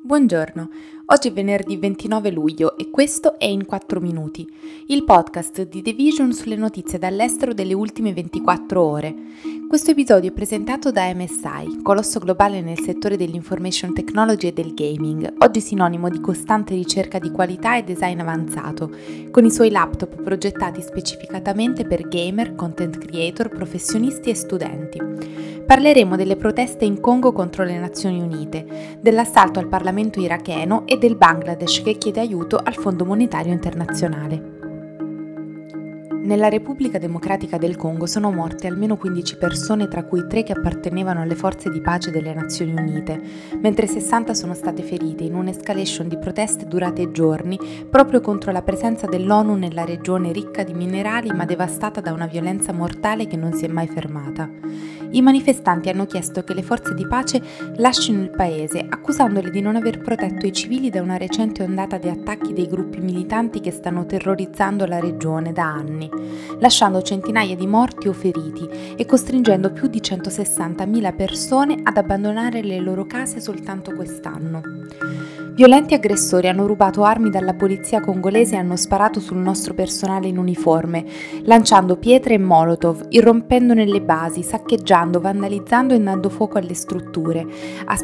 Buongiorno, oggi è venerdì 29 luglio e questo è In 4 Minuti, il podcast di The Vision sulle notizie dall'estero delle ultime 24 ore. Questo episodio è presentato da MSI, colosso globale nel settore dell'information technology e del gaming, oggi sinonimo di costante ricerca di qualità e design avanzato, con i suoi laptop progettati specificatamente per gamer, content creator, professionisti e studenti. Parleremo delle proteste in Congo contro le Nazioni Unite, dell'assalto al Parlamento iracheno e del Bangladesh che chiede aiuto al Fondo Monetario Internazionale. Nella Repubblica Democratica del Congo sono morte almeno 15 persone, tra cui 3 che appartenevano alle forze di pace delle Nazioni Unite, mentre 60 sono state ferite in un'escalation di proteste durate giorni proprio contro la presenza dell'ONU nella regione ricca di minerali ma devastata da una violenza mortale che non si è mai fermata. I manifestanti hanno chiesto che le forze di pace lasciino il paese, accusandole di non aver protetto i civili da una recente ondata di attacchi dei gruppi militanti che stanno terrorizzando la regione da anni lasciando centinaia di morti o feriti e costringendo più di 160.000 persone ad abbandonare le loro case soltanto quest'anno. Violenti aggressori hanno rubato armi dalla polizia congolese e hanno sparato sul nostro personale in uniforme, lanciando pietre e molotov, irrompendo nelle basi, saccheggiando, vandalizzando e dando fuoco alle strutture.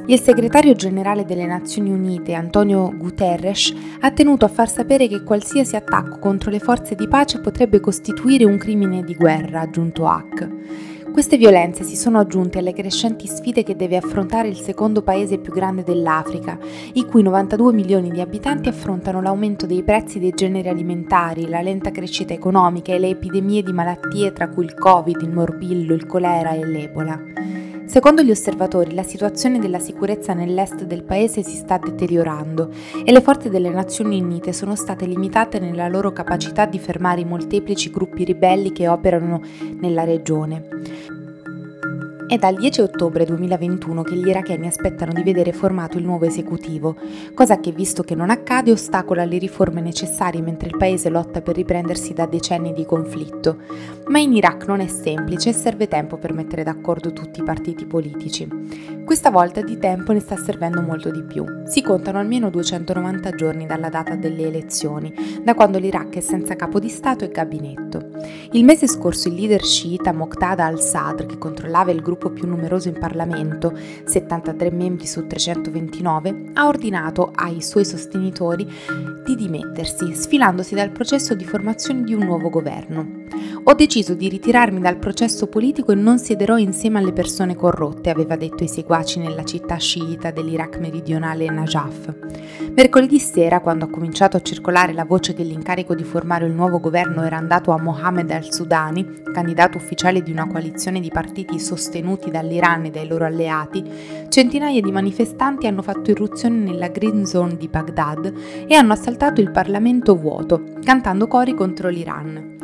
Il segretario generale delle Nazioni Unite, Antonio Guterres, ha tenuto a far sapere che qualsiasi attacco contro le forze di pace potrebbe costituire un crimine di guerra, ha aggiunto Hack. Queste violenze si sono aggiunte alle crescenti sfide che deve affrontare il secondo paese più grande dell'Africa, i cui 92 milioni di abitanti affrontano l'aumento dei prezzi dei generi alimentari, la lenta crescita economica e le epidemie di malattie tra cui il Covid, il morbillo, il colera e l'Ebola. Secondo gli osservatori, la situazione della sicurezza nell'est del paese si sta deteriorando e le forze delle Nazioni Unite sono state limitate nella loro capacità di fermare i molteplici gruppi ribelli che operano nella regione. È dal 10 ottobre 2021 che gli iracheni aspettano di vedere formato il nuovo esecutivo, cosa che visto che non accade ostacola le riforme necessarie mentre il paese lotta per riprendersi da decenni di conflitto. Ma in Iraq non è semplice e serve tempo per mettere d'accordo tutti i partiti politici. Questa volta di tempo ne sta servendo molto di più. Si contano almeno 290 giorni dalla data delle elezioni, da quando l'Iraq è senza capo di Stato e gabinetto. Il mese scorso il leader sciita Moqtada al-Sadr, che controllava il gruppo gruppo più numeroso in Parlamento, 73 membri su 329, ha ordinato ai suoi sostenitori di dimettersi, sfilandosi dal processo di formazione di un nuovo governo. Ho deciso di ritirarmi dal processo politico e non siederò insieme alle persone corrotte, aveva detto ai seguaci nella città sciita dell'Iraq meridionale Najaf. Mercoledì sera, quando ha cominciato a circolare la voce che l'incarico di formare il nuovo governo era andato a Mohamed al-Sudani, candidato ufficiale di una coalizione di partiti sostenuti dall'Iran e dai loro alleati, centinaia di manifestanti hanno fatto irruzione nella Green Zone di Baghdad e hanno assaltato il Parlamento vuoto, cantando cori contro l'Iran.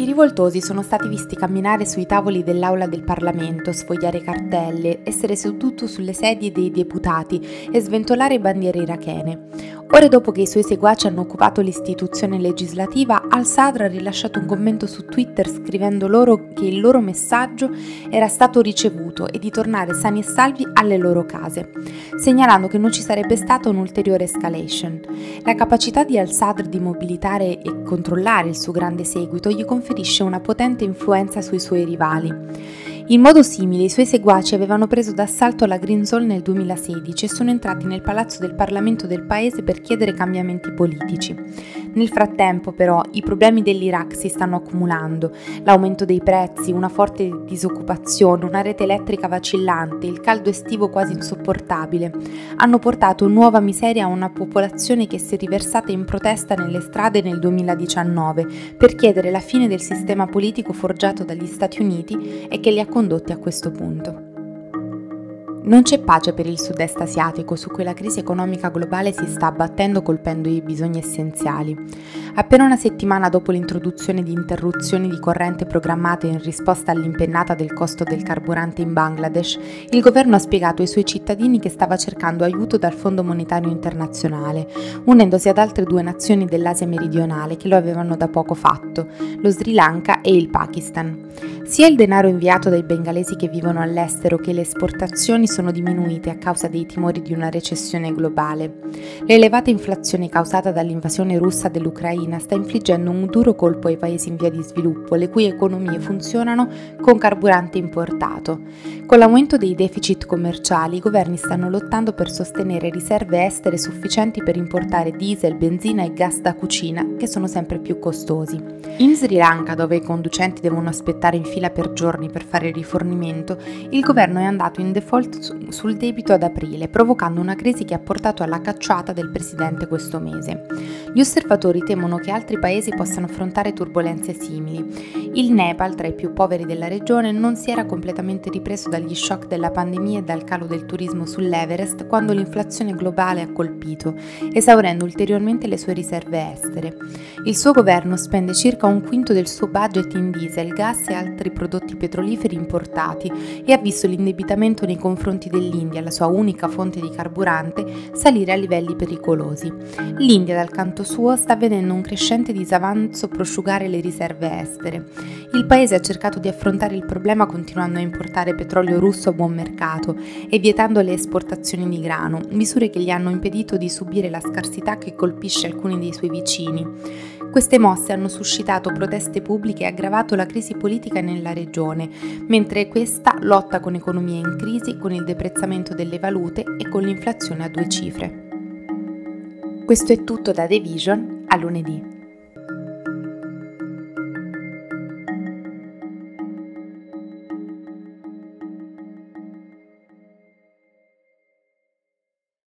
I rivoltosi sono stati visti camminare sui tavoli dell'aula del Parlamento, sfogliare cartelle, essere seduto sulle sedie dei deputati e sventolare bandiere irachene. Ore dopo che i suoi seguaci hanno occupato l'istituzione legislativa, Al-Sadr ha rilasciato un commento su Twitter scrivendo loro che il loro messaggio era stato ricevuto e di tornare sani e salvi alle loro case, segnalando che non ci sarebbe stata un'ulteriore escalation. La capacità di Al-Sadr di mobilitare e controllare il suo grande seguito gli conferisce una potente influenza sui suoi rivali. In modo simile, i suoi seguaci avevano preso d'assalto la Green Zone nel 2016 e sono entrati nel palazzo del Parlamento del paese per chiedere cambiamenti politici. Nel frattempo, però, i problemi dell'Iraq si stanno accumulando. L'aumento dei prezzi, una forte disoccupazione, una rete elettrica vacillante, il caldo estivo quasi insopportabile, hanno portato nuova miseria a una popolazione che si è riversata in protesta nelle strade nel 2019 per chiedere la fine del sistema politico forgiato dagli Stati Uniti e che li ha condotti a questo punto. Non c'è pace per il sud-est asiatico, su cui la crisi economica globale si sta abbattendo colpendo i bisogni essenziali. Appena una settimana dopo l'introduzione di interruzioni di corrente programmate in risposta all'impennata del costo del carburante in Bangladesh, il governo ha spiegato ai suoi cittadini che stava cercando aiuto dal Fondo Monetario Internazionale, unendosi ad altre due nazioni dell'Asia meridionale che lo avevano da poco fatto, lo Sri Lanka e il Pakistan. Sia il denaro inviato dai bengalesi che vivono all'estero che le esportazioni sono diminuite a causa dei timori di una recessione globale. L'elevata inflazione causata dall'invasione russa dell'Ucraina sta infliggendo un duro colpo ai paesi in via di sviluppo, le cui economie funzionano con carburante importato. Con l'aumento dei deficit commerciali, i governi stanno lottando per sostenere riserve estere sufficienti per importare diesel, benzina e gas da cucina, che sono sempre più costosi. In Sri Lanka, dove i conducenti devono aspettare in fila per giorni per fare rifornimento, il governo è andato in default sul debito ad aprile, provocando una crisi che ha portato alla cacciata del presidente questo mese. Gli osservatori temono che altri paesi possano affrontare turbulenze simili. Il Nepal, tra i più poveri della regione, non si era completamente ripreso dagli shock della pandemia e dal calo del turismo sull'Everest quando l'inflazione globale ha colpito, esaurendo ulteriormente le sue riserve estere. Il suo governo spende circa un quinto del suo budget in diesel, gas e altri prodotti petroliferi importati e ha visto l'indebitamento nei confronti dell'India, la sua unica fonte di carburante, salire a livelli pericolosi. L'India, dal canto suo, sta vedendo un crescente disavanzo prosciugare le riserve estere. Il paese ha cercato di affrontare il problema continuando a importare petrolio russo a buon mercato e vietando le esportazioni di grano, misure che gli hanno impedito di subire la scarsità che colpisce alcuni dei suoi vicini. Queste mosse hanno suscitato proteste pubbliche e aggravato la crisi politica nella regione, mentre questa lotta con economie in crisi, con il deprezzamento delle valute e con l'inflazione a due cifre. Questo è tutto da The Vision a lunedì.